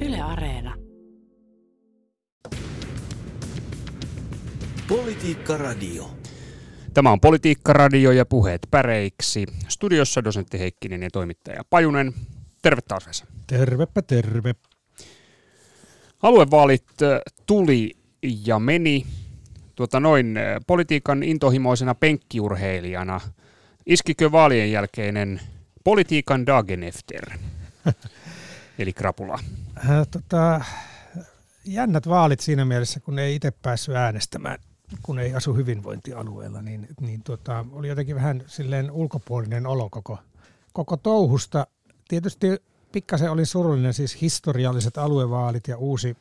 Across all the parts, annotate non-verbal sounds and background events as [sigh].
Yle Areena. Politiikka Radio. Tämä on Politiikka Radio ja puheet päreiksi. Studiossa dosentti Heikkinen ja toimittaja Pajunen. Terve taas Vesa. Tervepä terve. Aluevaalit äh, tuli ja meni. Tuota noin äh, politiikan intohimoisena penkkiurheilijana. Iskikö vaalien jälkeinen politiikan dagenefter? [laughs] Eli krapula. Äh, tota, jännät vaalit siinä mielessä, kun ei itse päässyt äänestämään, kun ei asu hyvinvointialueella, niin, niin tota, oli jotenkin vähän silleen ulkopuolinen olo koko, koko touhusta. Tietysti pikkasen olin surullinen, siis historialliset aluevaalit ja uusi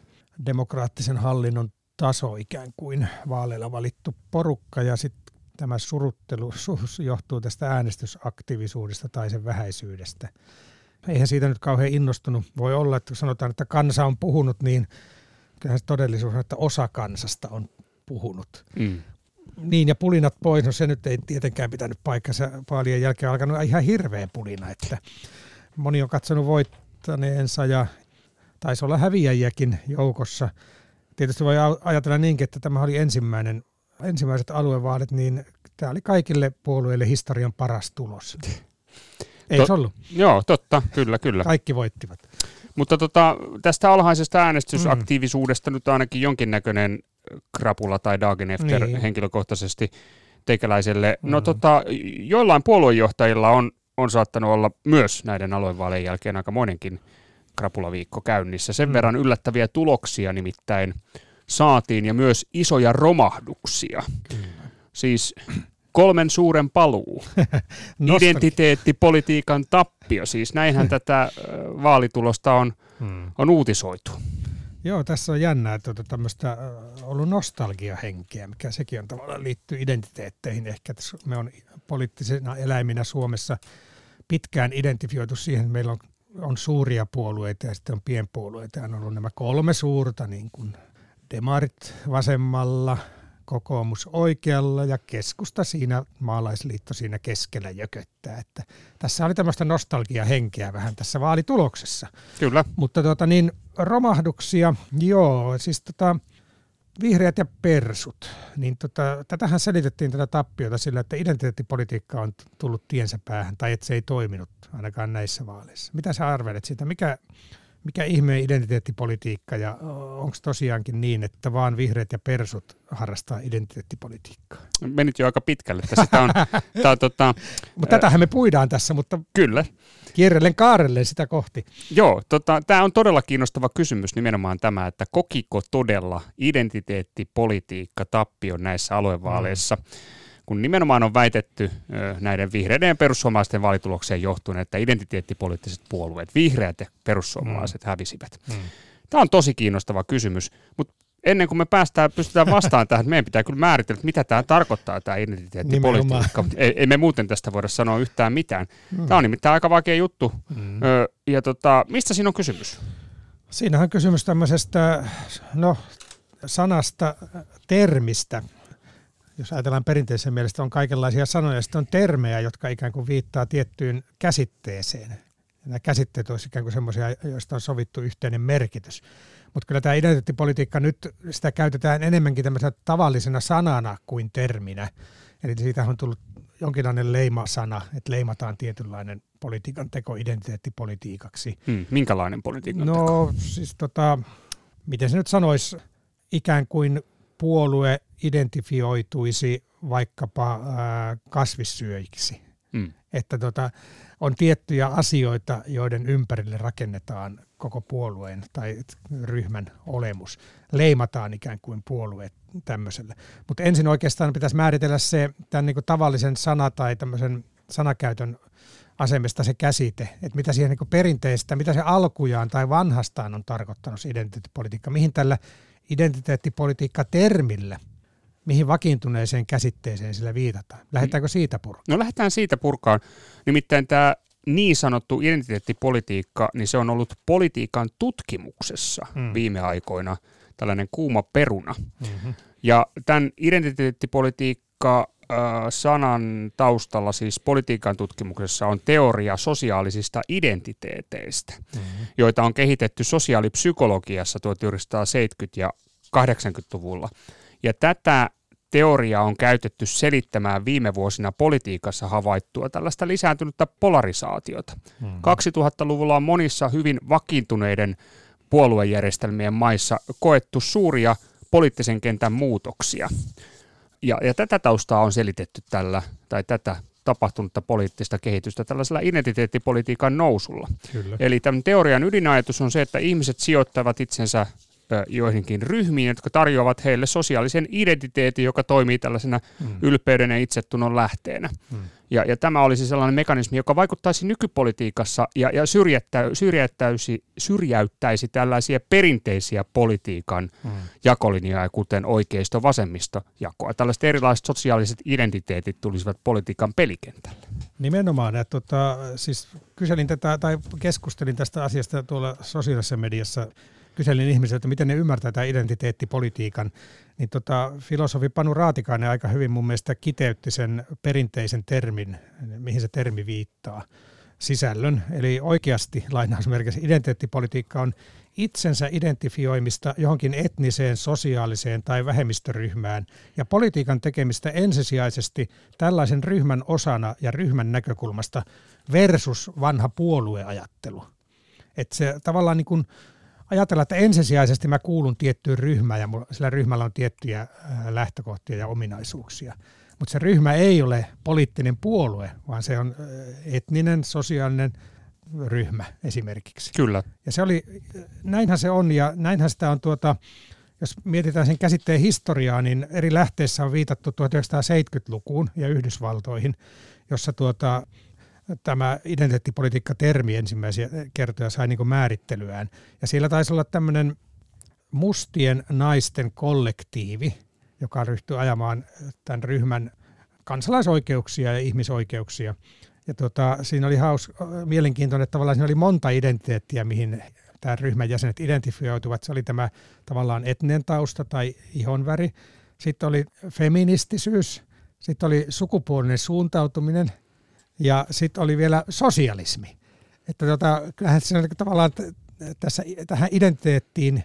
demokraattisen hallinnon taso ikään kuin vaaleilla valittu porukka ja sitten tämä suruttelu johtuu tästä äänestysaktiivisuudesta tai sen vähäisyydestä. Eihän siitä nyt kauhean innostunut. Voi olla, että kun sanotaan, että kansa on puhunut, niin kyllähän se todellisuus on, että osa kansasta on puhunut. Mm. Niin, ja pulinat pois, no se nyt ei tietenkään pitänyt paikkansa vaalien jälkeen alkanut ihan hirveä pulina, että moni on katsonut voittaneensa ja taisi olla häviäjiäkin joukossa. Tietysti voi ajatella niinkin, että tämä oli ensimmäinen, ensimmäiset aluevaalit, niin tämä oli kaikille puolueille historian paras tulos. [laughs] Ei se ollut? Joo, totta, kyllä, kyllä. Kaikki voittivat. Mutta tota, tästä alhaisesta äänestysaktiivisuudesta mm. nyt ainakin jonkinnäköinen krapula tai Dagenefter niin. henkilökohtaisesti teikäläiselle. No mm. No tota, joillain puoluejohtajilla on, on saattanut olla myös näiden aluevaalien jälkeen aikamoinenkin krapulaviikko käynnissä. Sen mm. verran yllättäviä tuloksia nimittäin saatiin ja myös isoja romahduksia. Kyllä. Siis kolmen suuren paluu, [laughs] identiteettipolitiikan tappio, siis näinhän [laughs] tätä vaalitulosta on, hmm. on uutisoitu. Joo, tässä on jännää, että on tämmöistä ollut nostalgiahenkeä, mikä sekin on tavallaan liittyy identiteetteihin. Ehkä että me on poliittisena eläiminä Suomessa pitkään identifioitu siihen, että meillä on, on suuria puolueita ja sitten on pienpuolueita. On ollut nämä kolme suurta, niin kuin demarit vasemmalla, kokoomus oikealla ja keskusta siinä, maalaisliitto siinä keskellä jököttää. Että tässä oli tämmöistä nostalgiahenkeä vähän tässä vaalituloksessa. Kyllä. Mutta tota, niin, romahduksia, joo, siis tota, vihreät ja persut, niin tota, tätähän selitettiin tätä tappiota sillä, että identiteettipolitiikka on tullut tiensä päähän, tai että se ei toiminut ainakaan näissä vaaleissa. Mitä sä arvelet siitä? Mikä, mikä ihmeen identiteettipolitiikka ja onko tosiaankin niin, että vaan vihreät ja persut harrastaa identiteettipolitiikkaa? Menit jo aika pitkälle. Tässä on, [laughs] tää on, tota, mutta tätähän me puidaan tässä, mutta kyllä. kierrellen kaarellen sitä kohti. Joo, tota, tämä on todella kiinnostava kysymys nimenomaan tämä, että kokiko todella identiteettipolitiikka tappion näissä aluevaaleissa. Mm kun nimenomaan on väitetty näiden vihreiden ja perussuomalaisten vaalitulokseen johtuen, että identiteettipoliittiset puolueet, vihreät ja perussuomalaiset mm. hävisivät. Mm. Tämä on tosi kiinnostava kysymys, mutta ennen kuin me päästään, pystytään [laughs] vastaan tähän, meidän pitää kyllä määritellä, että mitä tämä tarkoittaa, tämä identiteettipolitiikka. Ei, ei me muuten tästä voida sanoa yhtään mitään. Mm. Tämä on nimittäin aika vaikea juttu. Mm. ja tota, mistä siinä on kysymys? Siinähän on kysymys tämmöisestä, no, sanasta, termistä, jos ajatellaan perinteisen mielestä, on kaikenlaisia sanoja, sitten on termejä, jotka ikään kuin viittaa tiettyyn käsitteeseen. Ja nämä käsitteet olisivat ikään kuin semmoisia, joista on sovittu yhteinen merkitys. Mutta kyllä tämä identiteettipolitiikka nyt, sitä käytetään enemmänkin tämmöisenä tavallisena sanana kuin terminä. Eli siitä on tullut jonkinlainen leimasana, että leimataan tietynlainen politiikan teko identiteettipolitiikaksi. Hmm, minkälainen politiikan no, teko? No siis tota, miten se nyt sanoisi, ikään kuin puolue identifioituisi vaikkapa kasvissyöjiksi. Mm. Että tota, on tiettyjä asioita, joiden ympärille rakennetaan koko puolueen tai ryhmän olemus. Leimataan ikään kuin puolueet tämmöiselle. Mutta ensin oikeastaan pitäisi määritellä se tämän niin tavallisen sana- tai tämmöisen sanakäytön asemesta se käsite, että mitä siihen niin perinteistä, mitä se alkujaan tai vanhastaan on tarkoittanut se identiteettipolitiikka, mihin tällä identiteettipolitiikka-termillä, mihin vakiintuneeseen käsitteeseen sillä viitataan? Lähdetäänkö siitä purkaan? No lähdetään siitä purkaan. Nimittäin tämä niin sanottu identiteettipolitiikka, niin se on ollut politiikan tutkimuksessa hmm. viime aikoina tällainen kuuma peruna. Mm-hmm. Ja tämän identiteettipolitiikka sanan taustalla siis politiikan tutkimuksessa on teoria sosiaalisista identiteeteistä, mm-hmm. joita on kehitetty sosiaalipsykologiassa 1970- ja 80-luvulla. Ja tätä teoriaa on käytetty selittämään viime vuosina politiikassa havaittua tällaista lisääntynyttä polarisaatiota. Mm-hmm. 2000-luvulla on monissa hyvin vakiintuneiden puoluejärjestelmien maissa koettu suuria poliittisen kentän muutoksia. Ja, ja tätä taustaa on selitetty tällä, tai tätä tapahtunutta poliittista kehitystä tällaisella identiteettipolitiikan nousulla. Kyllä. Eli tämän teorian ydinajatus on se, että ihmiset sijoittavat itsensä joihinkin ryhmiin, jotka tarjoavat heille sosiaalisen identiteetin, joka toimii tällaisena mm. ylpeyden ja itsetunnon lähteenä. Mm. Ja, ja tämä olisi sellainen mekanismi, joka vaikuttaisi nykypolitiikassa ja, ja syrjättä, syrjäyttäisi, syrjäyttäisi tällaisia perinteisiä politiikan mm. jakolinjoja, kuten oikeisto-vasemmisto jakoa. Tällaiset erilaiset sosiaaliset identiteetit tulisivat politiikan pelikentälle. Nimenomaan. Että, tota, siis kyselin tätä tai keskustelin tästä asiasta tuolla sosiaalisessa mediassa kyselin ihmisiltä, miten ne ymmärtää tämän identiteettipolitiikan, niin tota, filosofi Panu Raatikainen aika hyvin mun mielestä kiteytti sen perinteisen termin, mihin se termi viittaa, sisällön. Eli oikeasti lainausmerkissä identiteettipolitiikka on itsensä identifioimista johonkin etniseen, sosiaaliseen tai vähemmistöryhmään ja politiikan tekemistä ensisijaisesti tällaisen ryhmän osana ja ryhmän näkökulmasta versus vanha puolueajattelu. Että se tavallaan niin kuin ajatella, että ensisijaisesti mä kuulun tiettyyn ryhmään ja sillä ryhmällä on tiettyjä lähtökohtia ja ominaisuuksia. Mutta se ryhmä ei ole poliittinen puolue, vaan se on etninen, sosiaalinen ryhmä esimerkiksi. Kyllä. Ja se oli, näinhän se on ja näinhän sitä on tuota, jos mietitään sen käsitteen historiaa, niin eri lähteissä on viitattu 1970-lukuun ja Yhdysvaltoihin, jossa tuota, tämä identiteettipolitiikka-termi ensimmäisiä kertoja sai niin määrittelyään. Ja siellä taisi olla tämmöinen mustien naisten kollektiivi, joka ryhtyi ajamaan tämän ryhmän kansalaisoikeuksia ja ihmisoikeuksia. Ja tota, siinä oli haus, mielenkiintoinen, että tavallaan siinä oli monta identiteettiä, mihin tämän ryhmän jäsenet identifioituvat. Se oli tämä tavallaan etninen tausta tai ihonväri. Sitten oli feministisyys, sitten oli sukupuolinen suuntautuminen – ja sitten oli vielä sosialismi. Että tota, kyllähän se tavallaan tässä, tähän identiteettiin,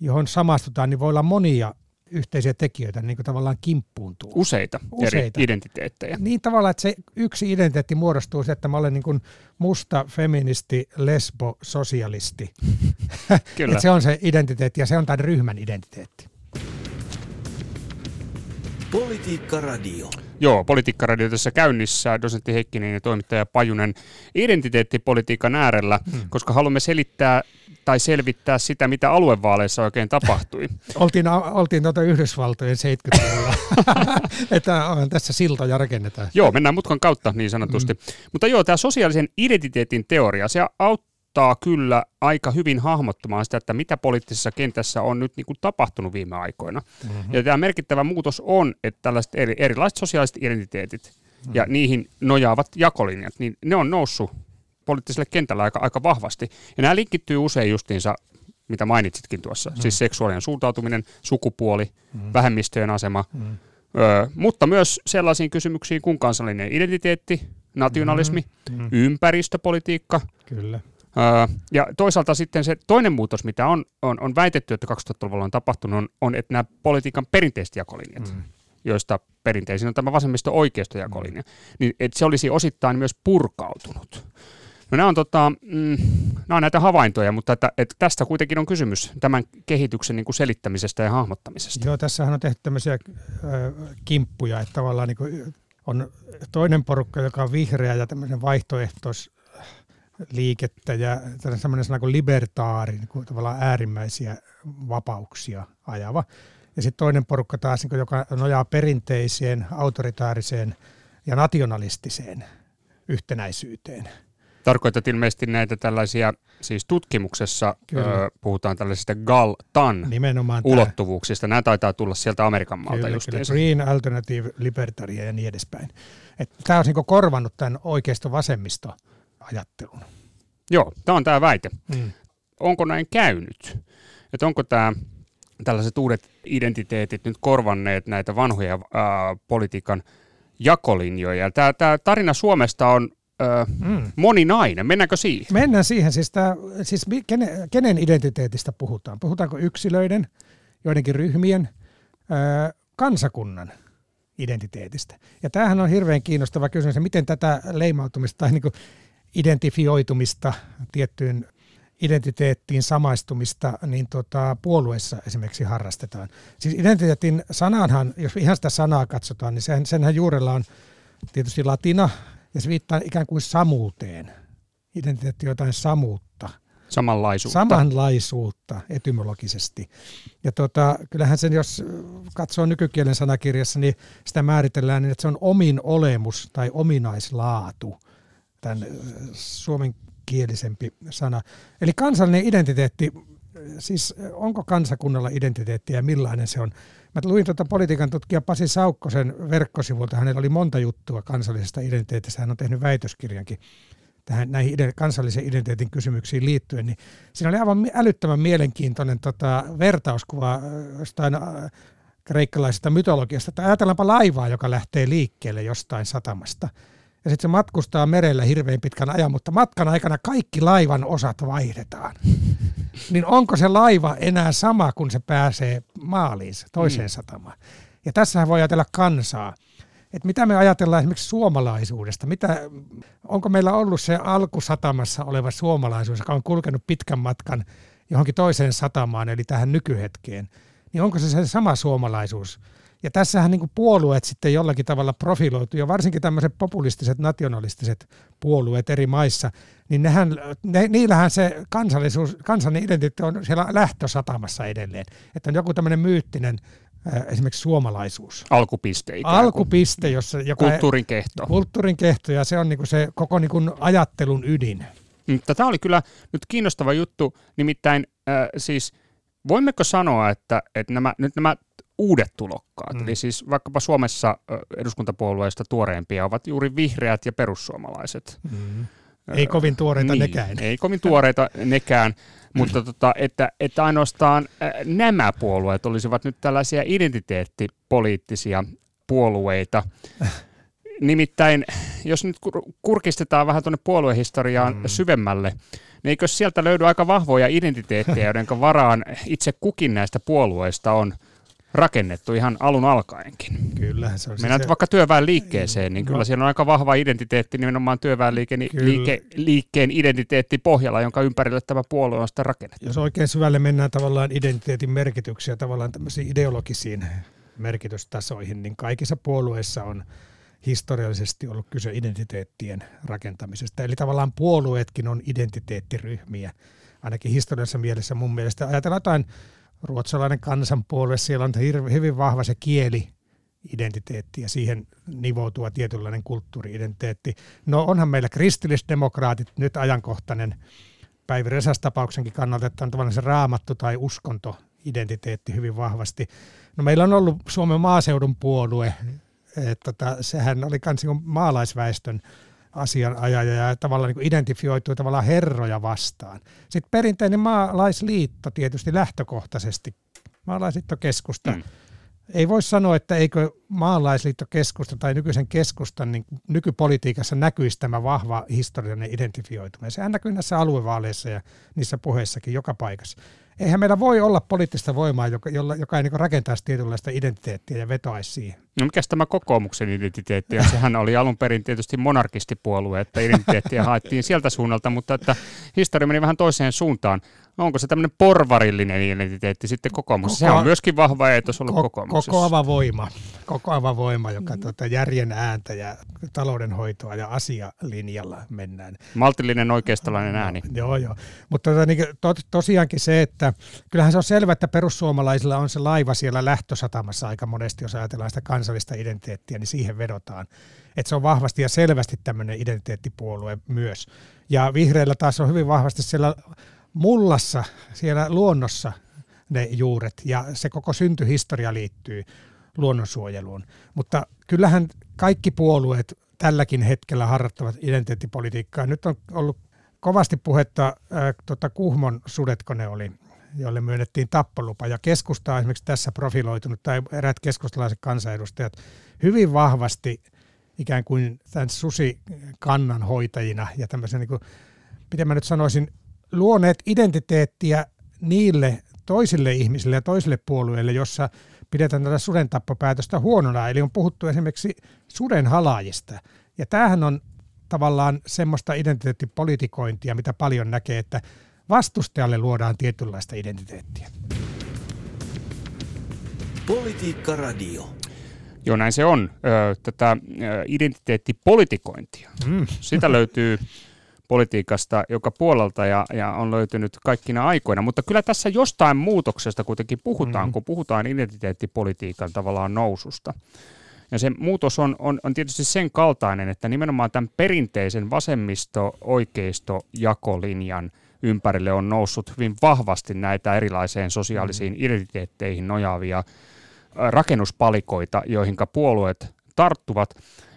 johon samastutaan, niin voi olla monia yhteisiä tekijöitä niin kuin tavallaan kimppuuntuu. Useita, Useita eri identiteettejä. Niin tavallaan, että se yksi identiteetti muodostuu se, että mä olen niin kuin musta, feministi, lesbo, sosialisti. [laughs] Kyllä. se on se identiteetti ja se on tämän ryhmän identiteetti. Politiikka Radio. Joo, Politiikka-radio tässä käynnissä, dosentti Heikkinen ja toimittaja Pajunen identiteettipolitiikan äärellä, hmm. koska haluamme selittää tai selvittää sitä, mitä aluevaaleissa oikein tapahtui. [laughs] oltiin oltiin tuota Yhdysvaltojen 70-luvulla, [laughs] että tässä siltoja rakennetaan. Joo, mennään mutkan kautta niin sanotusti. Hmm. Mutta joo, tämä sosiaalisen identiteetin teoria, se auttaa auttaa kyllä aika hyvin hahmottamaan sitä, että mitä poliittisessa kentässä on nyt niin kuin tapahtunut viime aikoina. Mm-hmm. Ja tämä merkittävä muutos on, että tällaiset eri, erilaiset sosiaaliset identiteetit mm-hmm. ja niihin nojaavat jakolinjat, niin ne on noussut poliittiselle kentälle aika, aika vahvasti. Ja nämä linkittyy usein justiinsa, mitä mainitsitkin tuossa, mm-hmm. siis seksuaalinen suuntautuminen, sukupuoli, mm-hmm. vähemmistöjen asema, mm-hmm. Öö, mutta myös sellaisiin kysymyksiin kuin kansallinen identiteetti, nationalismi, mm-hmm. ympäristöpolitiikka, Kyllä. Ja toisaalta sitten se toinen muutos, mitä on, on, on väitetty, että 2000-luvulla on tapahtunut, on, on että nämä politiikan perinteiset jakolinjat, mm. joista perinteisin on tämä vasemmisto-oikeistojakolinja, mm. niin että se olisi osittain myös purkautunut. No nämä on, tota, mm, nämä on näitä havaintoja, mutta että, että tästä kuitenkin on kysymys tämän kehityksen niin kuin selittämisestä ja hahmottamisesta. Joo, tässähän on tehty tämmöisiä äh, kimppuja, että tavallaan niin kuin on toinen porukka, joka on vihreä ja tämmöisen vaihtoehtois liikettä ja semmoinen sana kuin libertaari, niin kuin tavallaan äärimmäisiä vapauksia ajava. Ja sitten toinen porukka taas, niin joka nojaa perinteiseen, autoritaariseen ja nationalistiseen yhtenäisyyteen. Tarkoitat ilmeisesti näitä tällaisia, siis tutkimuksessa ö, puhutaan tällaisista GAL-TAN Nimenomaan ulottuvuuksista. Nämä taitaa tulla sieltä Amerikan maalta just. Green Alternative Libertaria ja niin edespäin. Tämä on niin korvannut tämän oikeisto-vasemmisto ajattelun. Joo, tämä on tämä väite. Mm. Onko näin käynyt? Että onko tämä tällaiset uudet identiteetit nyt korvanneet näitä vanhoja ää, politiikan jakolinjoja. Tämä, tämä tarina Suomesta on ö, mm. moninainen. Mennäänkö siihen? Mennään siihen. Siis, tämä, siis kenen, kenen identiteetistä puhutaan? Puhutaanko yksilöiden, joidenkin ryhmien, ö, kansakunnan identiteetistä? Ja tämähän on hirveän kiinnostava kysymys, miten tätä leimautumista tai niin kuin identifioitumista tiettyyn identiteettiin samaistumista niin tota, puolueessa esimerkiksi harrastetaan. Siis identiteetin sananhan, jos ihan sitä sanaa katsotaan, niin sen, senhän juurella on tietysti latina, ja se viittaa ikään kuin samuuteen. Identiteetti on jotain samuutta. Samanlaisuutta. Samanlaisuutta etymologisesti. Ja tota, kyllähän sen, jos katsoo nykykielen sanakirjassa, niin sitä määritellään niin, että se on omin olemus tai ominaislaatu. Tämän suomen kielisempi sana. Eli kansallinen identiteetti, siis onko kansakunnalla identiteetti ja millainen se on? Mä luin tuota politiikan tutkija Pasi Saukkosen verkkosivulta, hänellä oli monta juttua kansallisesta identiteetistä, hän on tehnyt väitöskirjankin tähän näihin kansallisen identiteetin kysymyksiin liittyen, niin siinä oli aivan älyttömän mielenkiintoinen tota, vertauskuva jostain kreikkalaisesta mytologiasta, että ajatellaanpa laivaa, joka lähtee liikkeelle jostain satamasta – ja sitten se matkustaa merellä hirveän pitkän ajan, mutta matkan aikana kaikki laivan osat vaihdetaan. [laughs] niin onko se laiva enää sama, kun se pääsee maaliin, toiseen mm. satamaan? Ja tässähän voi ajatella kansaa. Että mitä me ajatellaan esimerkiksi suomalaisuudesta? Mitä, onko meillä ollut se alkusatamassa oleva suomalaisuus, joka on kulkenut pitkän matkan johonkin toiseen satamaan, eli tähän nykyhetkeen? Niin onko se se sama suomalaisuus? Ja tässähän niin puolueet sitten jollakin tavalla profiloituu, ja varsinkin tämmöiset populistiset, nationalistiset puolueet eri maissa, niin nehän, ne, niillähän se kansallisuus, kansallinen identiteetti on siellä lähtösatamassa edelleen. Että on joku tämmöinen myyttinen esimerkiksi suomalaisuus. Alkupiste ikään kuin. Alkupiste, jossa... Joka, kulttuurin kehto. Kulttuurin kehto, ja se on niin se koko niin ajattelun ydin. Tämä oli kyllä nyt kiinnostava juttu, nimittäin äh, siis voimmeko sanoa, että, että nämä, nyt nämä uudet tulokkaat. Mm. Eli siis vaikkapa Suomessa eduskuntapuolueista tuoreempia ovat juuri vihreät ja perussuomalaiset. Mm. Ei kovin tuoreita niin, nekään. Ei kovin tuoreita [laughs] nekään, mutta tota, että, että ainoastaan nämä puolueet olisivat nyt tällaisia identiteettipoliittisia puolueita. [laughs] Nimittäin, jos nyt kurkistetaan vähän tuonne puoluehistoriaan mm. syvemmälle, niin eikö sieltä löydy aika vahvoja identiteettejä, joiden varaan itse kukin näistä puolueista on – rakennettu ihan alun alkaenkin. Kyllä. Se on Mennään se... vaikka työväen liikkeeseen, niin kyllä no. siellä on aika vahva identiteetti nimenomaan työväen liike, liike, liikkeen identiteetti pohjalla, jonka ympärille tämä puolue on sitä rakennettu. Jos oikein syvälle mennään tavallaan identiteetin merkityksiä, tavallaan tämmöisiin ideologisiin merkitystasoihin, niin kaikissa puolueissa on historiallisesti ollut kyse identiteettien rakentamisesta. Eli tavallaan puolueetkin on identiteettiryhmiä, ainakin historiallisessa mielessä mun mielestä. Ajatellaan jotain ruotsalainen kansanpuolue, siellä on hyvin vahva se kieli, identiteetti ja siihen nivoutua tietynlainen kulttuuriidentiteetti. No onhan meillä kristillisdemokraatit nyt ajankohtainen Päivi Resas tapauksenkin kannalta, että on tavallaan se raamattu tai uskonto identiteetti hyvin vahvasti. No meillä on ollut Suomen maaseudun puolue, että tota, sehän oli myös niin maalaisväestön asianajaja ja tavallaan niin identifioituu tavallaan herroja vastaan. Sitten perinteinen maalaisliitto tietysti lähtökohtaisesti, maalaisliittokeskusta, mm. ei voi sanoa, että eikö maalaisliittokeskusta tai nykyisen keskustan niin nykypolitiikassa näkyisi tämä vahva historiallinen identifioituminen. Sehän näkyy näissä aluevaaleissa ja niissä puheissakin joka paikassa eihän meillä voi olla poliittista voimaa, joka, jolla, joka ei niin rakentaisi tietynlaista identiteettiä ja vetoaisi siihen. No mikä tämä kokoomuksen identiteetti? Sehän oli alun perin tietysti monarkistipuolue, että identiteettiä haettiin sieltä suunnalta, mutta että historia meni vähän toiseen suuntaan. Onko se tämmöinen porvarillinen identiteetti sitten kokoomuksessa? Koko, se on myöskin vahva eetos ollut ko- kokoomuksessa. Kokoava voima, kokoava voima, joka mm. tuota, järjen ääntä ja taloudenhoitoa ja asialinjalla mennään. Maltillinen oikeistolainen ääni. No, joo, joo. Mutta tuota, niin, to, tosiaankin se, että kyllähän se on selvä, että perussuomalaisilla on se laiva siellä lähtösatamassa aika monesti, jos ajatellaan sitä kansallista identiteettiä, niin siihen vedotaan. Että se on vahvasti ja selvästi tämmöinen identiteettipuolue myös. Ja vihreillä taas on hyvin vahvasti siellä mullassa, siellä luonnossa ne juuret ja se koko syntyhistoria liittyy luonnonsuojeluun. Mutta kyllähän kaikki puolueet tälläkin hetkellä harjoittavat identiteettipolitiikkaa. Nyt on ollut kovasti puhetta, äh, tota Kuhmon sudetko ne oli, jolle myönnettiin tappolupa. Ja keskusta on esimerkiksi tässä profiloitunut, tai eräät keskustalaiset kansanedustajat hyvin vahvasti ikään kuin tämän susikannan hoitajina ja tämmöisen, niin kuin, miten mä nyt sanoisin, luoneet identiteettiä niille toisille ihmisille ja toisille puolueille, jossa pidetään tätä suden tappopäätöstä huonona. Eli on puhuttu esimerkiksi suden halaajista. Ja tämähän on tavallaan semmoista identiteettipolitikointia, mitä paljon näkee, että vastustajalle luodaan tietynlaista identiteettiä. Politiikka Radio. Joo, näin se on. Tätä identiteettipolitikointia. Mm. Sitä löytyy politiikasta joka puolelta ja, ja on löytynyt kaikkina aikoina. Mutta kyllä tässä jostain muutoksesta kuitenkin puhutaan, mm. kun puhutaan identiteettipolitiikan tavallaan noususta. Ja se muutos on, on, on tietysti sen kaltainen, että nimenomaan tämän perinteisen vasemmisto-oikeisto-jakolinjan ympärille on noussut hyvin vahvasti näitä erilaiseen sosiaalisiin mm. identiteetteihin nojaavia rakennuspalikoita, joihin puolueet tarttuvat.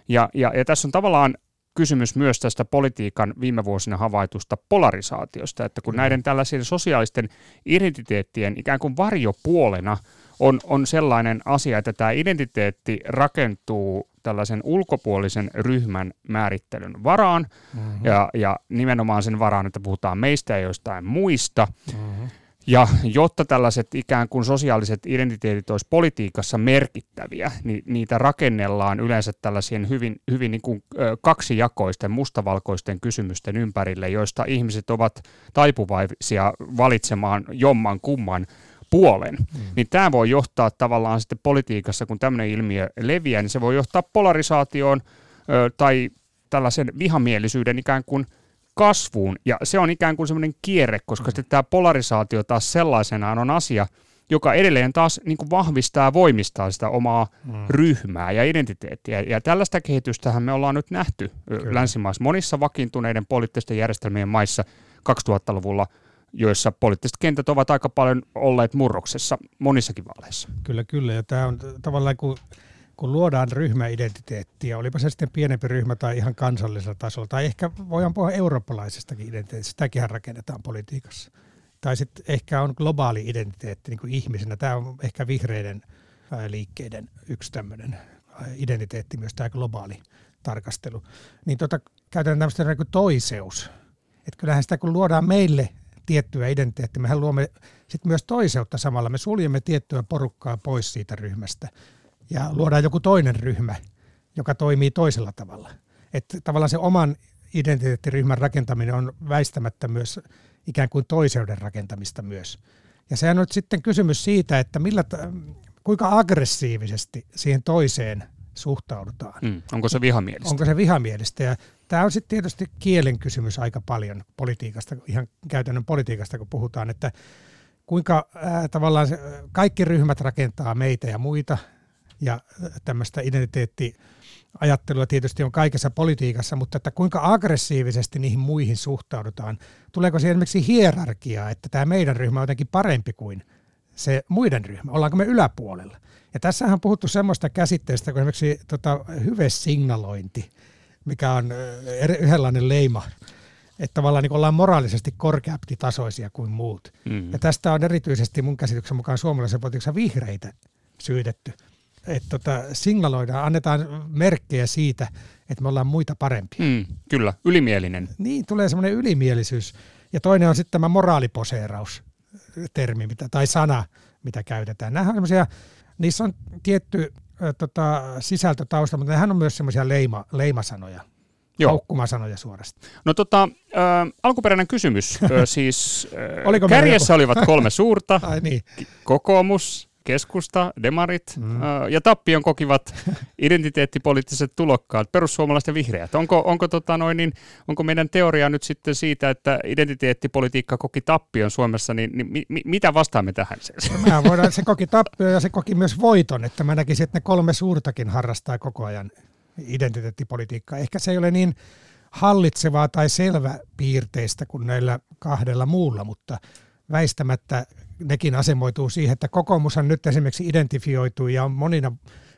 Ja, ja, ja tässä on tavallaan kysymys myös tästä politiikan viime vuosina havaitusta polarisaatiosta, että kun näiden tällaisen sosiaalisten identiteettien ikään kuin varjopuolena on, on sellainen asia, että tämä identiteetti rakentuu tällaisen ulkopuolisen ryhmän määrittelyn varaan mm-hmm. ja, ja nimenomaan sen varaan, että puhutaan meistä ja jostain muista. Mm-hmm. Ja jotta tällaiset ikään kuin sosiaaliset identiteetit olisi politiikassa merkittäviä, niin niitä rakennellaan yleensä tällaisien hyvin, hyvin niin kuin kaksijakoisten, mustavalkoisten kysymysten ympärille, joista ihmiset ovat taipuvaisia valitsemaan jomman kumman puolen. Mm. Niin tämä voi johtaa tavallaan sitten politiikassa, kun tämmöinen ilmiö leviää, niin se voi johtaa polarisaatioon ö, tai tällaisen vihamielisyyden ikään kuin – kasvuun, ja se on ikään kuin semmoinen kierre, koska mm. sitten tämä polarisaatio taas sellaisenaan on asia, joka edelleen taas niin kuin vahvistaa voimistaa sitä omaa mm. ryhmää ja identiteettiä. Ja tällaista kehitystähän me ollaan nyt nähty Kyllä. länsimaissa monissa vakiintuneiden poliittisten järjestelmien maissa 2000-luvulla, joissa poliittiset kentät ovat aika paljon olleet murroksessa monissakin vaaleissa. Kyllä, kyllä. Ja tämä on tavallaan, kun kun luodaan ryhmäidentiteettiä, olipa se sitten pienempi ryhmä tai ihan kansallisella tasolla, tai ehkä voidaan puhua eurooppalaisestakin identiteetistä, sitäkin rakennetaan politiikassa. Tai sitten ehkä on globaali identiteetti niin kuin ihmisenä. Tämä on ehkä vihreiden liikkeiden yksi tämmöinen identiteetti, myös tämä globaali tarkastelu. Niin tota, käytetään tämmöistä niin toiseus. Että kyllähän sitä kun luodaan meille tiettyä identiteettiä, mehän luomme sitten myös toiseutta samalla. Me suljemme tiettyä porukkaa pois siitä ryhmästä ja luodaan joku toinen ryhmä, joka toimii toisella tavalla. Että tavallaan se oman identiteettiryhmän rakentaminen on väistämättä myös ikään kuin toiseuden rakentamista myös. Ja sehän on nyt sitten kysymys siitä, että millä, kuinka aggressiivisesti siihen toiseen suhtaudutaan. Mm, onko se vihamielistä? Onko se vihamielistä? Ja tämä on sitten tietysti kielen kysymys aika paljon politiikasta, ihan käytännön politiikasta, kun puhutaan, että kuinka ää, tavallaan kaikki ryhmät rakentaa meitä ja muita, ja tämmöistä identiteettiajattelua tietysti on kaikessa politiikassa, mutta että kuinka aggressiivisesti niihin muihin suhtaudutaan. Tuleeko siihen esimerkiksi hierarkiaa, että tämä meidän ryhmä on jotenkin parempi kuin se muiden ryhmä? Ollaanko me yläpuolella? Ja tässähän on puhuttu semmoista käsitteestä kuin esimerkiksi tota, hyvesignalointi, mikä on yhdenlainen leima, että tavallaan niin ollaan moraalisesti korkeampi tasoisia kuin muut. Mm. Ja tästä on erityisesti mun käsityksen mukaan suomalaisen politiikassa vihreitä syytetty että tota, signaloidaan, annetaan merkkejä siitä, että me ollaan muita parempia. Mm, kyllä, ylimielinen. Niin, tulee semmoinen ylimielisyys. Ja toinen on sitten tämä moraaliposeeraus termi mitä, tai sana, mitä käytetään. Nämä on semmoisia, niissä on tietty tota, sisältötausta, mutta nehän on myös semmoisia leima, leimasanoja. Joo. haukkumasanoja suorastaan. No tota, äh, alkuperäinen kysymys. Siis [laughs] äh, kärjessä olivat kolme suurta. [laughs] Ai niin. Kokoomus, keskusta, demarit mm. ää, ja tappion kokivat [laughs] identiteettipoliittiset tulokkaat, perussuomalaiset ja vihreät. Onko, onko, tota noin, niin, onko meidän teoria nyt sitten siitä, että identiteettipolitiikka koki tappion Suomessa, niin, niin mi, mi, mitä vastaamme tähän? No, voidaan, se koki tappion ja se koki myös voiton, että mä näkisin, että ne kolme suurtakin harrastaa koko ajan identiteettipolitiikkaa. Ehkä se ei ole niin hallitsevaa tai selväpiirteistä kuin näillä kahdella muulla, mutta väistämättä nekin asemoituu siihen, että kokoomushan nyt esimerkiksi identifioituu ja on monina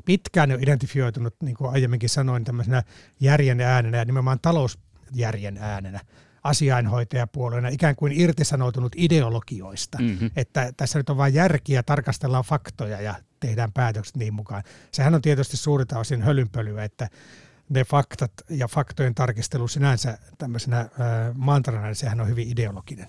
pitkään jo identifioitunut, niin kuin aiemminkin sanoin, tämmöisenä järjen äänenä ja nimenomaan talousjärjen äänenä asiainhoitajapuolueena ikään kuin irtisanoutunut ideologioista, mm-hmm. että tässä nyt on vain järkiä, tarkastellaan faktoja ja tehdään päätökset niin mukaan. Sehän on tietysti suurta osin hölynpölyä, että ne faktat ja faktojen tarkistelu sinänsä tämmöisenä äh, mantrana, niin sehän on hyvin ideologinen.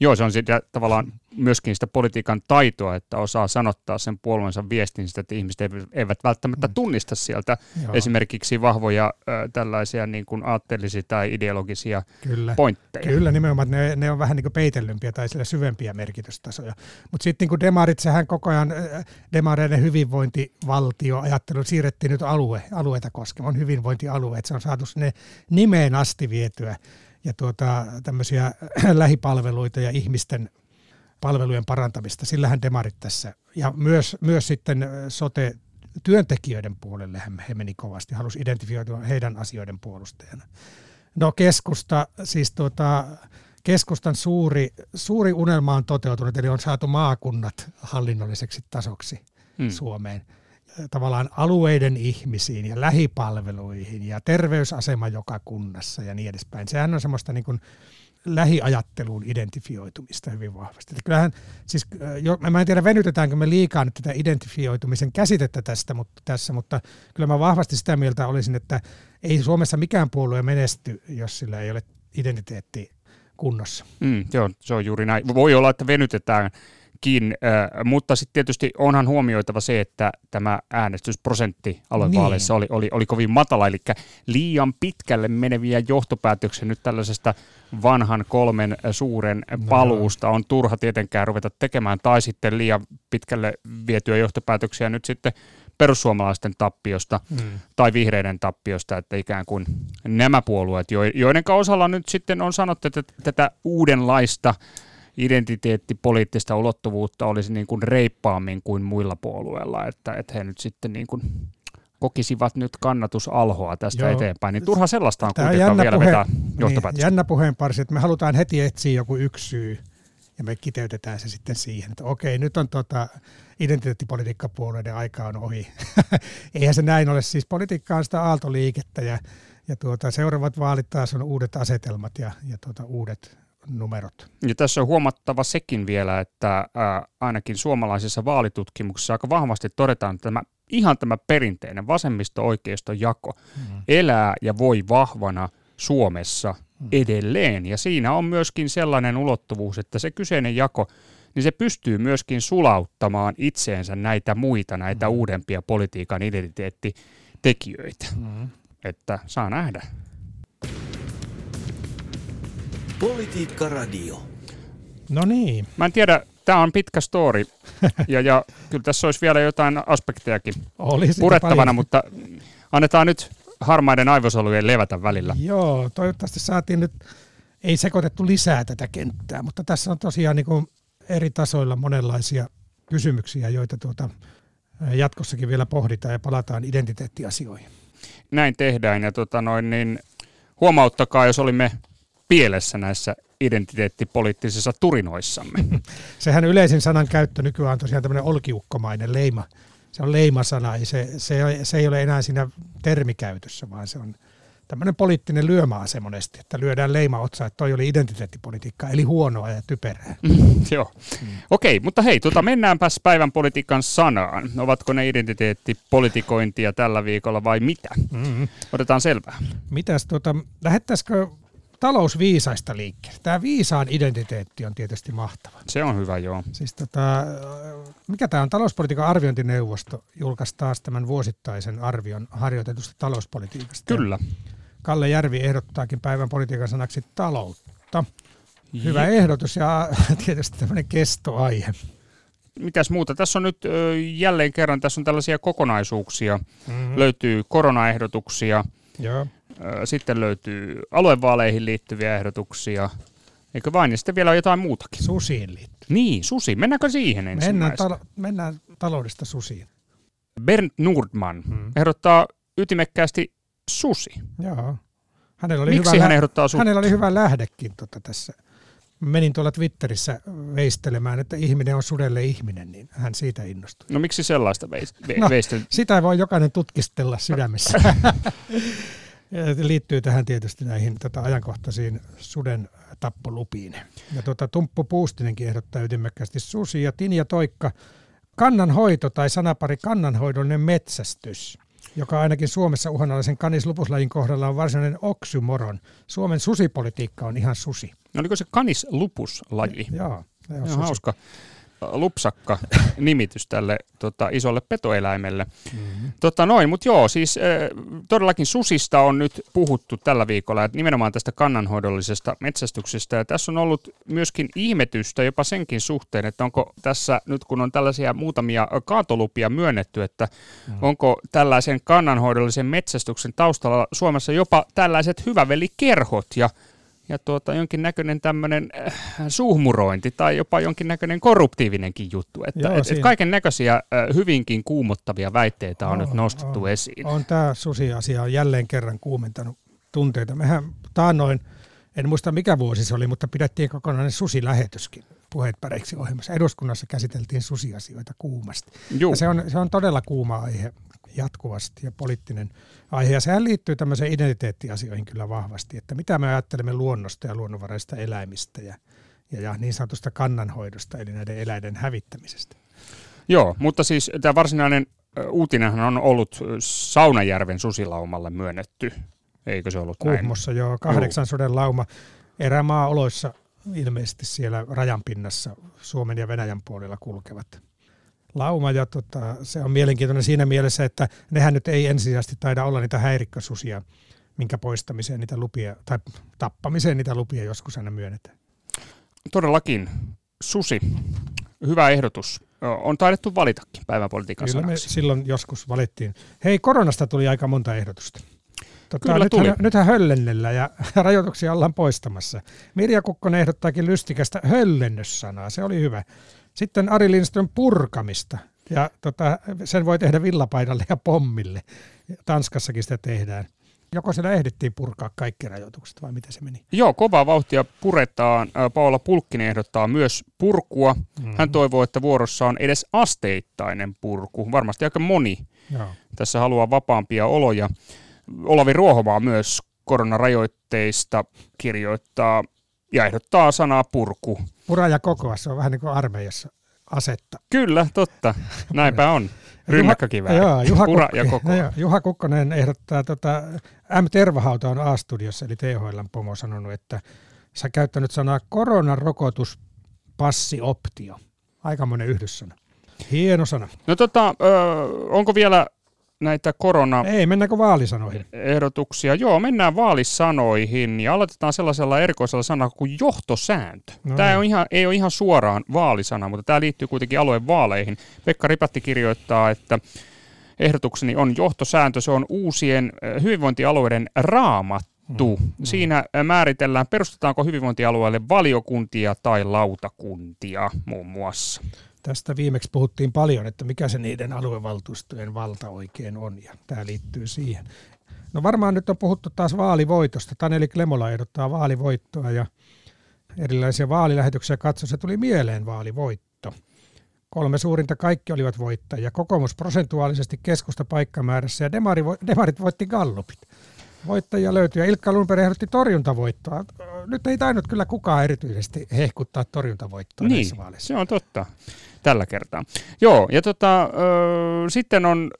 Joo, se on sitä tavallaan myöskin sitä politiikan taitoa, että osaa sanottaa sen puolueensa viestin sitä, että ihmiset eivät välttämättä mm. tunnista sieltä Joo. esimerkiksi vahvoja äh, tällaisia niin kuin aatteellisia tai ideologisia Kyllä. pointteja. Kyllä, nimenomaan ne, ne on vähän niin kuin peitellympiä tai sillä syvempiä merkitystasoja. Mutta sitten niin demarit, sehän koko ajan äh, demareiden hyvinvointivaltio ajattelu siirrettiin nyt alue, alueita koskemaan, hyvinvointialueet, se on saatu sinne nimeen asti vietyä ja tuota, tämmöisiä [clears throat] lähipalveluita ja ihmisten palvelujen parantamista. Sillähän demarit tässä. Ja myös, myös sitten sote työntekijöiden puolelle he meni kovasti, halusi identifioitua heidän asioiden puolustajana. No keskusta, siis tuota, keskustan suuri, suuri unelma on toteutunut, eli on saatu maakunnat hallinnolliseksi tasoksi hmm. Suomeen tavallaan alueiden ihmisiin ja lähipalveluihin ja terveysasema joka kunnassa ja niin edespäin. Sehän on semmoista niin kuin lähiajatteluun identifioitumista hyvin vahvasti. Että kyllähän, siis, jo, mä en tiedä venytetäänkö me liikaa nyt tätä identifioitumisen käsitettä tästä, mutta, tässä, mutta kyllä mä vahvasti sitä mieltä olisin, että ei Suomessa mikään puolue menesty, jos sillä ei ole identiteetti kunnossa. Mm, joo, se on juuri näin. Voi olla, että venytetään Kin, äh, mutta sitten tietysti onhan huomioitava se, että tämä äänestysprosentti aluevaaleissa niin. oli, oli, oli kovin matala, eli liian pitkälle meneviä johtopäätöksiä nyt tällaisesta vanhan kolmen suuren paluusta on turha tietenkään ruveta tekemään, tai sitten liian pitkälle vietyä johtopäätöksiä nyt sitten perussuomalaisten tappiosta mm. tai vihreiden tappiosta, että ikään kuin nämä puolueet, joiden osalla nyt sitten on sanottu, että tätä uudenlaista identiteettipoliittista ulottuvuutta olisi niin kuin reippaammin kuin muilla puolueilla, että, että he nyt sitten niin kuin kokisivat nyt kannatusalhoa tästä Joo. eteenpäin, niin turha sellaista on kuitenkaan vielä puhe, vetää Niin, jännä puheenparsi, että me halutaan heti etsiä joku yksi syy, ja me kiteytetään se sitten siihen, että okei, nyt on tota, identiteettipolitiikkapuolueiden aika on ohi. [laughs] Eihän se näin ole, siis politiikka on sitä aaltoliikettä, ja, ja tuota, seuraavat vaalit taas on uudet asetelmat ja, ja tuota, uudet numerot. Ja tässä on huomattava sekin vielä, että ää, ainakin suomalaisissa vaalitutkimuksissa aika vahvasti todetaan, että tämä, ihan tämä perinteinen vasemmisto-oikeisto jako mm. elää ja voi vahvana Suomessa mm. edelleen. Ja siinä on myöskin sellainen ulottuvuus, että se kyseinen jako, niin se pystyy myöskin sulauttamaan itseensä näitä muita, näitä mm. uudempia politiikan identiteettitekijöitä. Mm. Että saa nähdä. Politiikka Radio. No niin. Mä en tiedä, tämä on pitkä story ja, ja kyllä tässä olisi vielä jotain aspektejakin olisi purettavana, paljon. mutta annetaan nyt harmaiden aivosolujen levätä välillä. Joo, toivottavasti saatiin nyt, ei sekoitettu lisää tätä kenttää, mutta tässä on tosiaan niin kuin eri tasoilla monenlaisia kysymyksiä, joita tuota, jatkossakin vielä pohditaan ja palataan identiteettiasioihin. Näin tehdään ja tota noin, niin huomauttakaa, jos olimme pielessä näissä identiteettipoliittisissa turinoissamme. [laughs] Sehän yleisin sanan käyttö nykyään on tosiaan tämmöinen olkiukkomainen leima. Se on leimasana, ei se, se, se ei ole enää siinä termikäytössä, vaan se on tämmöinen poliittinen lyömäase monesti, että lyödään leima otsa, että toi oli identiteettipolitiikka, eli huonoa ja typerää. [laughs] Joo. Mm. Okei, okay, mutta hei, tota, mennäänpäs päivän politiikan sanaan. Ovatko ne identiteettipolitikointia tällä viikolla vai mitä? Mm-hmm. Otetaan selvää. Mitäs, tota, lähettäisikö talousviisaista liikkeelle. Tämä viisaan identiteetti on tietysti mahtava. Se on hyvä, joo. Siis tota, mikä tämä on? Talouspolitiikan arviointineuvosto julkaisi taas tämän vuosittaisen arvion harjoitetusta talouspolitiikasta. Kyllä. Kalle Järvi ehdottaakin päivän politiikan sanaksi taloutta. Hyvä Je- ehdotus ja [laughs] tietysti tämmöinen kestoaihe. Mitäs muuta? Tässä on nyt jälleen kerran, tässä on tällaisia kokonaisuuksia. Mm-hmm. Löytyy koronaehdotuksia. Joo sitten löytyy aluevaaleihin liittyviä ehdotuksia. Eikö vain? Ja sitten vielä on jotain muutakin. Susiin liittyy. Niin, susi. Mennäänkö siihen mennään, talo- mennään taloudesta susiin. Bernd Nordman hmm. ehdottaa ytimekkäästi susi. Joo. Hänellä oli Miksi hyvä hän ehdottaa sutta? Hänellä oli hyvä lähdekin tota tässä. Menin tuolla Twitterissä veistelemään, että ihminen on sudelle ihminen, niin hän siitä innostui. No miksi sellaista veist- no, veistel- Sitä voi jokainen tutkistella sydämessä. [laughs] liittyy tähän tietysti näihin tätä ajankohtaisiin suden tappolupiin. Ja tuota, Tumppu Puustinenkin ehdottaa ytimekkäästi susi ja Tinja Toikka kannanhoito tai sanapari kannanhoidollinen metsästys. joka ainakin Suomessa uhanalaisen kanis lupuslajin kohdalla on varsinainen oksymoron. Suomen susipolitiikka on ihan susi. No oliko se kanis lupuslaji? Joo. Se on hauska lupsakka [laughs] nimitys tälle tota, isolle petoeläimelle. Mm-hmm. Tota, noin, mutta joo, siis äh, todellakin susista on nyt puhuttu tällä viikolla, että nimenomaan tästä kannanhoidollisesta metsästyksestä. Ja tässä on ollut myöskin ihmetystä jopa senkin suhteen, että onko tässä nyt kun on tällaisia muutamia kaatolupia myönnetty, että mm-hmm. onko tällaisen kannanhoidollisen metsästyksen taustalla Suomessa jopa tällaiset hyvävelikerhot ja ja tuota, jonkinnäköinen tämmöinen äh, suhmurointi tai jopa jonkinnäköinen korruptiivinenkin juttu. Että Joo, et, et kaiken näköisiä äh, hyvinkin kuumottavia väitteitä on, on nyt nostettu on, esiin. On tämä susi-asia on jälleen kerran kuumentanut tunteita. Mehän taannoin, en muista mikä vuosi se oli, mutta pidettiin kokonainen susilähetyskin puheet päreiksi ohjelmassa. Eduskunnassa käsiteltiin susiasioita kuumasti. Ja se on, se on todella kuuma aihe jatkuvasti ja poliittinen aihe. Ja sehän liittyy tämmöiseen identiteettiasioihin kyllä vahvasti, että mitä me ajattelemme luonnosta ja luonnonvaraista eläimistä ja, ja, ja niin sanotusta kannanhoidosta, eli näiden eläiden hävittämisestä. Joo, mutta siis tämä varsinainen uutinenhan on ollut Saunajärven susilaumalle myönnetty, eikö se ollut Kuhmossa, näin? joo, kahdeksan suden lauma erämaa-oloissa ilmeisesti siellä rajanpinnassa Suomen ja Venäjän puolella kulkevat lauma ja tota, se on mielenkiintoinen siinä mielessä, että nehän nyt ei ensisijaisesti taida olla niitä häirikkösusia, minkä poistamiseen niitä lupia, tai tappamiseen niitä lupia joskus aina myönnetään. Todellakin. Susi. Hyvä ehdotus. On taidettu valitakin päivänpolitiikan Kyllä sanaksi. me silloin joskus valittiin. Hei, koronasta tuli aika monta ehdotusta. Tota, Kyllä nythän, tuli. nythän höllennellä ja [laughs] rajoituksia ollaan poistamassa. Mirja Kukkonen ehdottaakin lystikästä höllennössanaa. Se oli hyvä. Sitten Ari Lindström purkamista. Ja tota, sen voi tehdä villapaidalle ja pommille. Tanskassakin sitä tehdään. Joko siellä ehdittiin purkaa kaikki rajoitukset vai miten se meni? Joo, kovaa vauhtia puretaan. Paula Pulkkinen ehdottaa myös purkua. Mm-hmm. Hän toivoo, että vuorossa on edes asteittainen purku. Varmasti aika moni Joo. tässä haluaa vapaampia oloja. Olavi Ruohomaa myös koronarajoitteista kirjoittaa ja ehdottaa sanaa purku. Pura ja kokoa, se on vähän niin kuin armeijassa asetta. Kyllä, totta. Näinpä on. Rynnäkkökivääri. Joo, Juha, Pura Kuk- ja koko. [laughs] Joo, Juha Kukkonen ehdottaa, tota, M. Tervahauta on A-studiossa, eli THL pomo sanonut, että sä käyttänyt sanaa koronarokotuspassioptio. Aikamoinen yhdyssana. Hieno sana. No tota, ö, onko vielä näitä korona... Ei, mennäänkö vaalisanoihin? Ehdotuksia. Joo, mennään vaalisanoihin ja aloitetaan sellaisella erikoisella sanalla kuin johtosääntö. No tämä niin. on ihan, ei ole ihan suoraan vaalisana, mutta tämä liittyy kuitenkin alueen vaaleihin. Pekka Ripatti kirjoittaa, että ehdotukseni on johtosääntö. Se on uusien hyvinvointialueiden raamattu. Mm, mm. Siinä määritellään, perustetaanko hyvinvointialueelle valiokuntia tai lautakuntia muun muassa. Tästä viimeksi puhuttiin paljon, että mikä se niiden aluevaltuustojen valta oikein on, ja tämä liittyy siihen. No varmaan nyt on puhuttu taas vaalivoitosta. Taneli Klemola ehdottaa vaalivoittoa ja erilaisia vaalilähetyksiä se tuli mieleen vaalivoitto. Kolme suurinta kaikki olivat voittajia. Kokoomus prosentuaalisesti keskusta paikkamäärässä ja demari, demarit voitti gallupit. Voittajia löytyy. Ja Ilkka Lundberg ehdotti torjuntavoittoa. Nyt ei tainnut kyllä kukaan erityisesti hehkuttaa torjuntavoittoa niin, näissä vaaleissa. se on totta tällä kertaa. Joo, ja tota, ö, sitten on,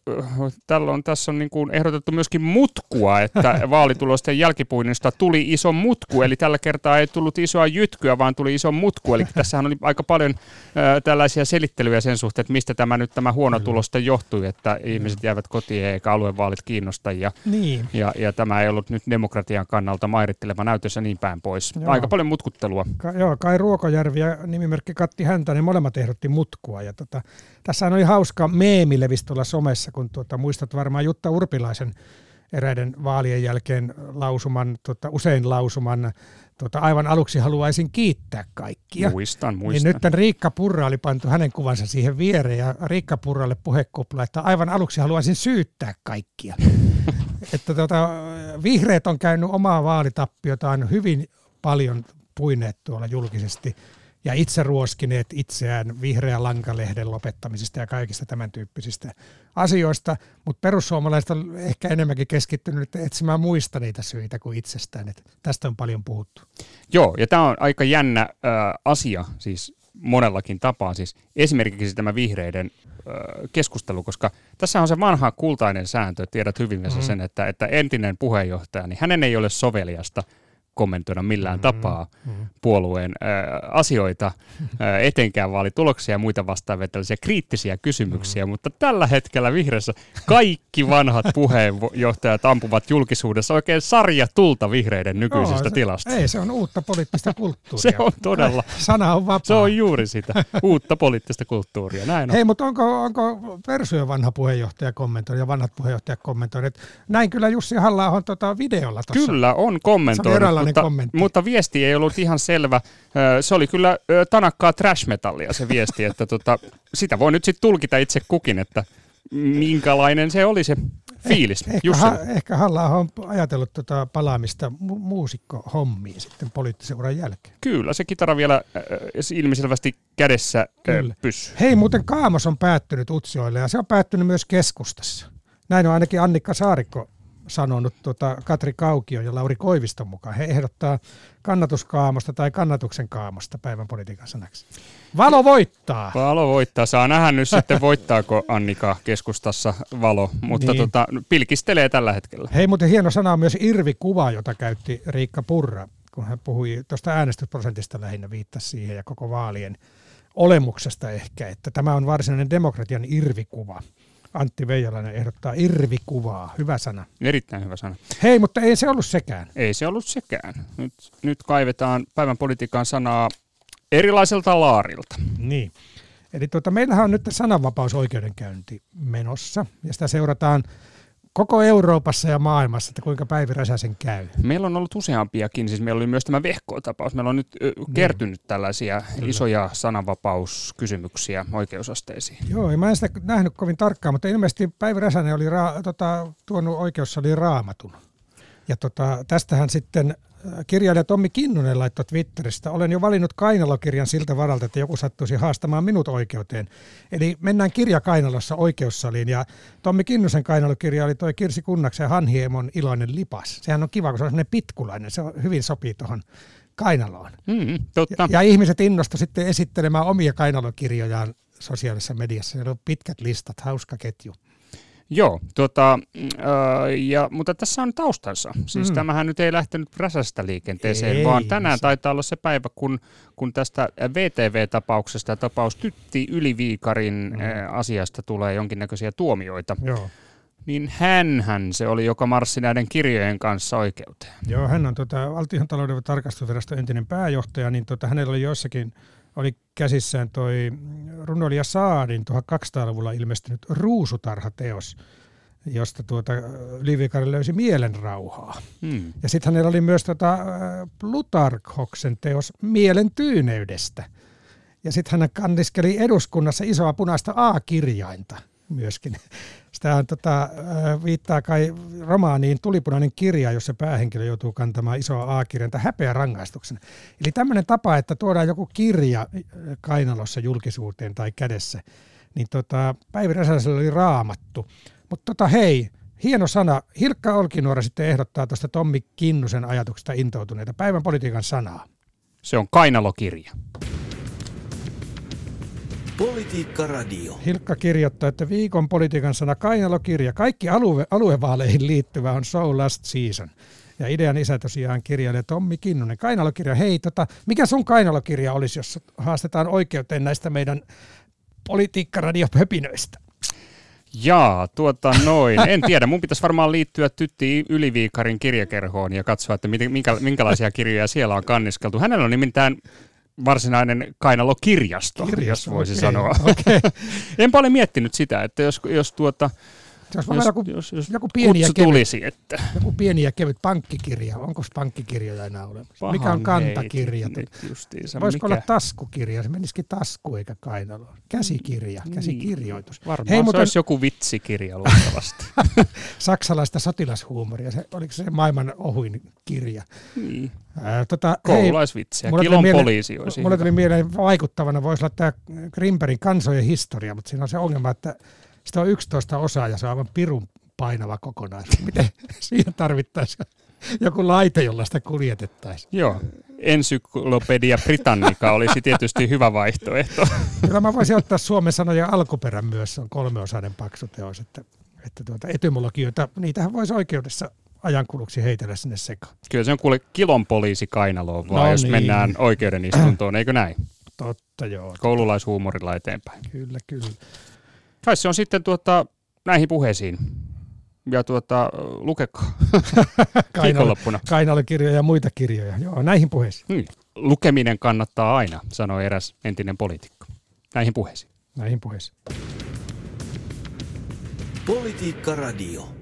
tällä on, tässä on niin kuin ehdotettu myöskin mutkua, että [laughs] vaalitulosten jälkipuinnista tuli iso mutku, eli tällä kertaa ei tullut isoa jytkyä, vaan tuli iso mutku, eli tässähän oli aika paljon ö, tällaisia selittelyjä sen suhteen, että mistä tämä nyt tämä huono tulosta johtui, että ihmiset jäävät kotiin eikä aluevaalit kiinnosta, ja, niin. ja, ja tämä ei ollut nyt demokratian kannalta mairitteleva näytössä niin päin pois. Joo. Aika paljon mutkuttelua. Ka- joo, Kai Ruokojärvi ja nimimerkki Katti Häntänen molemmat ehdotti mut potkua. Ja tota, tässä oli hauska meemi levisi tuolla somessa, kun tuota, muistat varmaan Jutta Urpilaisen eräiden vaalien jälkeen lausuman, tota, usein lausuman, tota, aivan aluksi haluaisin kiittää kaikkia. Muistan, muistan. Niin nyt Riikka Purra oli pantu hänen kuvansa siihen viereen ja Riikka Purralle puhekupla, että aivan aluksi haluaisin syyttää kaikkia. [laughs] että tota, vihreät on käynyt omaa vaalitappiotaan hyvin paljon puineet tuolla julkisesti ja itse ruoskineet itseään vihreän lankalehden lopettamisesta ja kaikista tämän tyyppisistä asioista, mutta perussuomalaiset on ehkä enemmänkin keskittynyt etsimään muista niitä syitä kuin itsestään. että tästä on paljon puhuttu. Joo, ja tämä on aika jännä äh, asia, siis monellakin tapaa. Siis esimerkiksi tämä vihreiden keskustelu, koska tässä on se vanha kultainen sääntö, tiedät hyvin mm-hmm. sen, että, että entinen puheenjohtaja, niin hänen ei ole soveliasta – kommentoida millään mm-hmm. tapaa mm-hmm. puolueen ää, asioita, ää, [laughs] etenkään vaalituloksia ja muita vastaavia tällaisia kriittisiä kysymyksiä, mm-hmm. mutta tällä hetkellä vihreässä kaikki vanhat [laughs] puheenjohtajat ampuvat julkisuudessa oikein sarja tulta vihreiden nykyisestä Joo, se, tilasta. Ei, se on uutta poliittista kulttuuria. [laughs] se on todella. Sana on vapaa. Se on juuri sitä, uutta poliittista kulttuuria. Näin on. Hei, mutta onko, onko Persujen vanha puheenjohtaja kommentoinut ja vanhat puheenjohtajat kommentoineet? Näin kyllä Jussi halla tota videolla tuossa. Kyllä on kommentoinut mutta, kommentti. mutta viesti ei ollut ihan selvä. Se oli kyllä tanakkaa trash-metallia se viesti, että tota, sitä voi nyt sitten tulkita itse kukin, että minkälainen se oli se fiilis. Eh, ehkä, ha, ehkä halla on ajatellut tota palaamista mu- muusikkohommiin sitten poliittisen uran jälkeen. Kyllä, se kitara vielä äh, ilmiselvästi kädessä äh, pysyy. Hei, muuten Kaamos on päättynyt Utsioille ja se on päättynyt myös keskustassa. Näin on ainakin Annikka Saarikko sanonut tota Katri Kaukio ja Lauri Koiviston mukaan. He ehdottaa kannatuskaamosta tai kannatuksen kaamosta päivän politiikan sanaksi. Valo voittaa! Valo voittaa. Saa nähdä nyt sitten voittaako Annika keskustassa valo, mutta niin. tota, pilkistelee tällä hetkellä. Hei, mutta hieno sana on myös irvikuva, jota käytti Riikka Purra, kun hän puhui tuosta äänestysprosentista lähinnä, viittasi siihen ja koko vaalien olemuksesta ehkä, että tämä on varsinainen demokratian irvikuva. Antti Veijalainen ehdottaa irvikuvaa. Hyvä sana. Erittäin hyvä sana. Hei, mutta ei se ollut sekään. Ei se ollut sekään. Nyt, nyt kaivetaan päivän politiikan sanaa erilaiselta laarilta. Niin. Eli tuota, meillähän on nyt sananvapausoikeudenkäynti menossa, ja sitä seurataan koko Euroopassa ja maailmassa, että kuinka Päivi Räsäsen käy? Meillä on ollut useampiakin, siis meillä oli myös tämä Vehko-tapaus. Meillä on nyt niin. kertynyt tällaisia Kyllä. isoja sananvapauskysymyksiä oikeusasteisiin. Joo, mä en sitä nähnyt kovin tarkkaan, mutta ilmeisesti Päivi Räsänen oli ra- tota, tuonut oikeussaliin raamatun. Ja tota, tästähän sitten kirjailija Tommi Kinnunen laittoi Twitteristä, olen jo valinnut kainalokirjan siltä varalta, että joku sattuisi haastamaan minut oikeuteen. Eli mennään kirja kainalossa oikeussaliin ja Tommi Kinnusen kainalokirja oli toi Kirsi Kunnaksen Hanhiemon iloinen lipas. Sehän on kiva, kun se on sellainen pitkulainen, se on, hyvin sopii tuohon kainaloon. Mm, totta. Ja, ja ihmiset innostu sitten esittelemään omia kainalokirjojaan sosiaalisessa mediassa. Siellä on pitkät listat, hauska ketju. Joo, tuota, äh, ja, mutta tässä on taustansa. Siis mm. tämähän nyt ei lähtenyt Räsästä liikenteeseen, ei, vaan tänään se... taitaa olla se päivä, kun, kun tästä VTV-tapauksesta tapaus Tytti Yliviikarin mm. äh, asiasta tulee jonkinnäköisiä tuomioita. Joo. Niin hän se oli, joka marssi näiden kirjojen kanssa oikeuteen. Joo, hän on tota, valtiontalouden tarkastusviraston entinen pääjohtaja, niin tota, hänellä oli jossakin oli käsissään toi runoilija Saadin 1200-luvulla ilmestynyt Ruusutarha-teos, josta tuota Livikari löysi mielenrauhaa. Hmm. Ja sitten hänellä oli myös tota Plutarkhoksen teos Mielen tyyneydestä. Ja sitten hän kanniskeli eduskunnassa isoa punaista A-kirjainta myöskin. Sitä on, tota, viittaa kai romaaniin Tulipunainen kirja, jossa päähenkilö joutuu kantamaan isoa A-kirjainta häpeä rangaistuksena. Eli tämmöinen tapa, että tuodaan joku kirja kainalossa julkisuuteen tai kädessä, niin tota, Päivi Räsäsellä oli raamattu. Mutta tota, hei, hieno sana. Hilkka Olkinuora sitten ehdottaa tuosta Tommi Kinnusen ajatuksesta intoutuneita päivän politiikan sanaa. Se on kainalokirja. Politiikka Radio. Hilkka kirjoittaa, että viikon politiikan sana kainalokirja. Kaikki alue, aluevaaleihin liittyvä on So Last Season. Ja idean isä tosiaan kirjailija Tommi Kinnunen. Kainalokirja, hei, tota, mikä sun kainalokirja olisi, jos haastetaan oikeuteen näistä meidän politiikkaradiopöpinöistä? Jaa, tuota noin. En tiedä. Mun pitäisi varmaan liittyä Tytti Yliviikarin kirjakerhoon ja katsoa, että minkä, minkälaisia kirjoja siellä on kanniskeltu. Hänellä on nimittäin varsinainen kainalokirjasto, Kirjasto, jos voisi okay, sanoa. Okay. [laughs] en paljon miettinyt sitä, että jos, jos tuota, jos, jos, joku, jos, jos joku pieni ja kevyt, tulisi, että... Joku pieni ja kevyt pankkikirja, onko pankkikirjoja enää olemassa? Pahan mikä on kantakirja? Voisiko mikä... olla taskukirja? Se menisikin tasku eikä kainaloon. Käsikirja, niin, käsikirjoitus. Varmaan Hei, se mutta... olisi joku vitsikirja luultavasti. [laughs] Saksalaista sotilashuumoria, se, oliko se maailman ohuin kirja? Niin. Tota, Koululaisvitsiä, kilon mieleen, poliisi olisi Mulle tuli mieleen vaikuttavana, voisi olla tämä Grimperin kansojen historia, mutta siinä on se ongelma, että sitä on 11 osaa ja se on aivan pirun painava kokonaisuus. Miten [laughs] siihen tarvittaisiin joku laite, jolla sitä kuljetettaisiin? Joo, Ensyklopedia Britannica olisi tietysti hyvä vaihtoehto. [laughs] Kyllä mä voisin ottaa Suomen sanoja alkuperän myös, se on kolmeosainen paksu teos, että, että tuota, etymologioita, niitähän voisi oikeudessa ajankuluksi heitellä sinne sekaan. Kyllä se on kuule kilon poliisi kainaloon vaan, no jos niin. mennään oikeuden istuntoon, eikö näin? Totta joo. Koululaishuumorilla eteenpäin. Kyllä, kyllä. Kai se on sitten tuota, näihin puheisiin. Ja tuota, lukekaa [laughs] viikonloppuna. Kainalle kirjoja ja muita kirjoja. Joo, näihin puheisiin. Hmm. Lukeminen kannattaa aina, sanoi eräs entinen poliitikko. Näihin puheisiin. Näihin puheisiin. Politiikka Radio.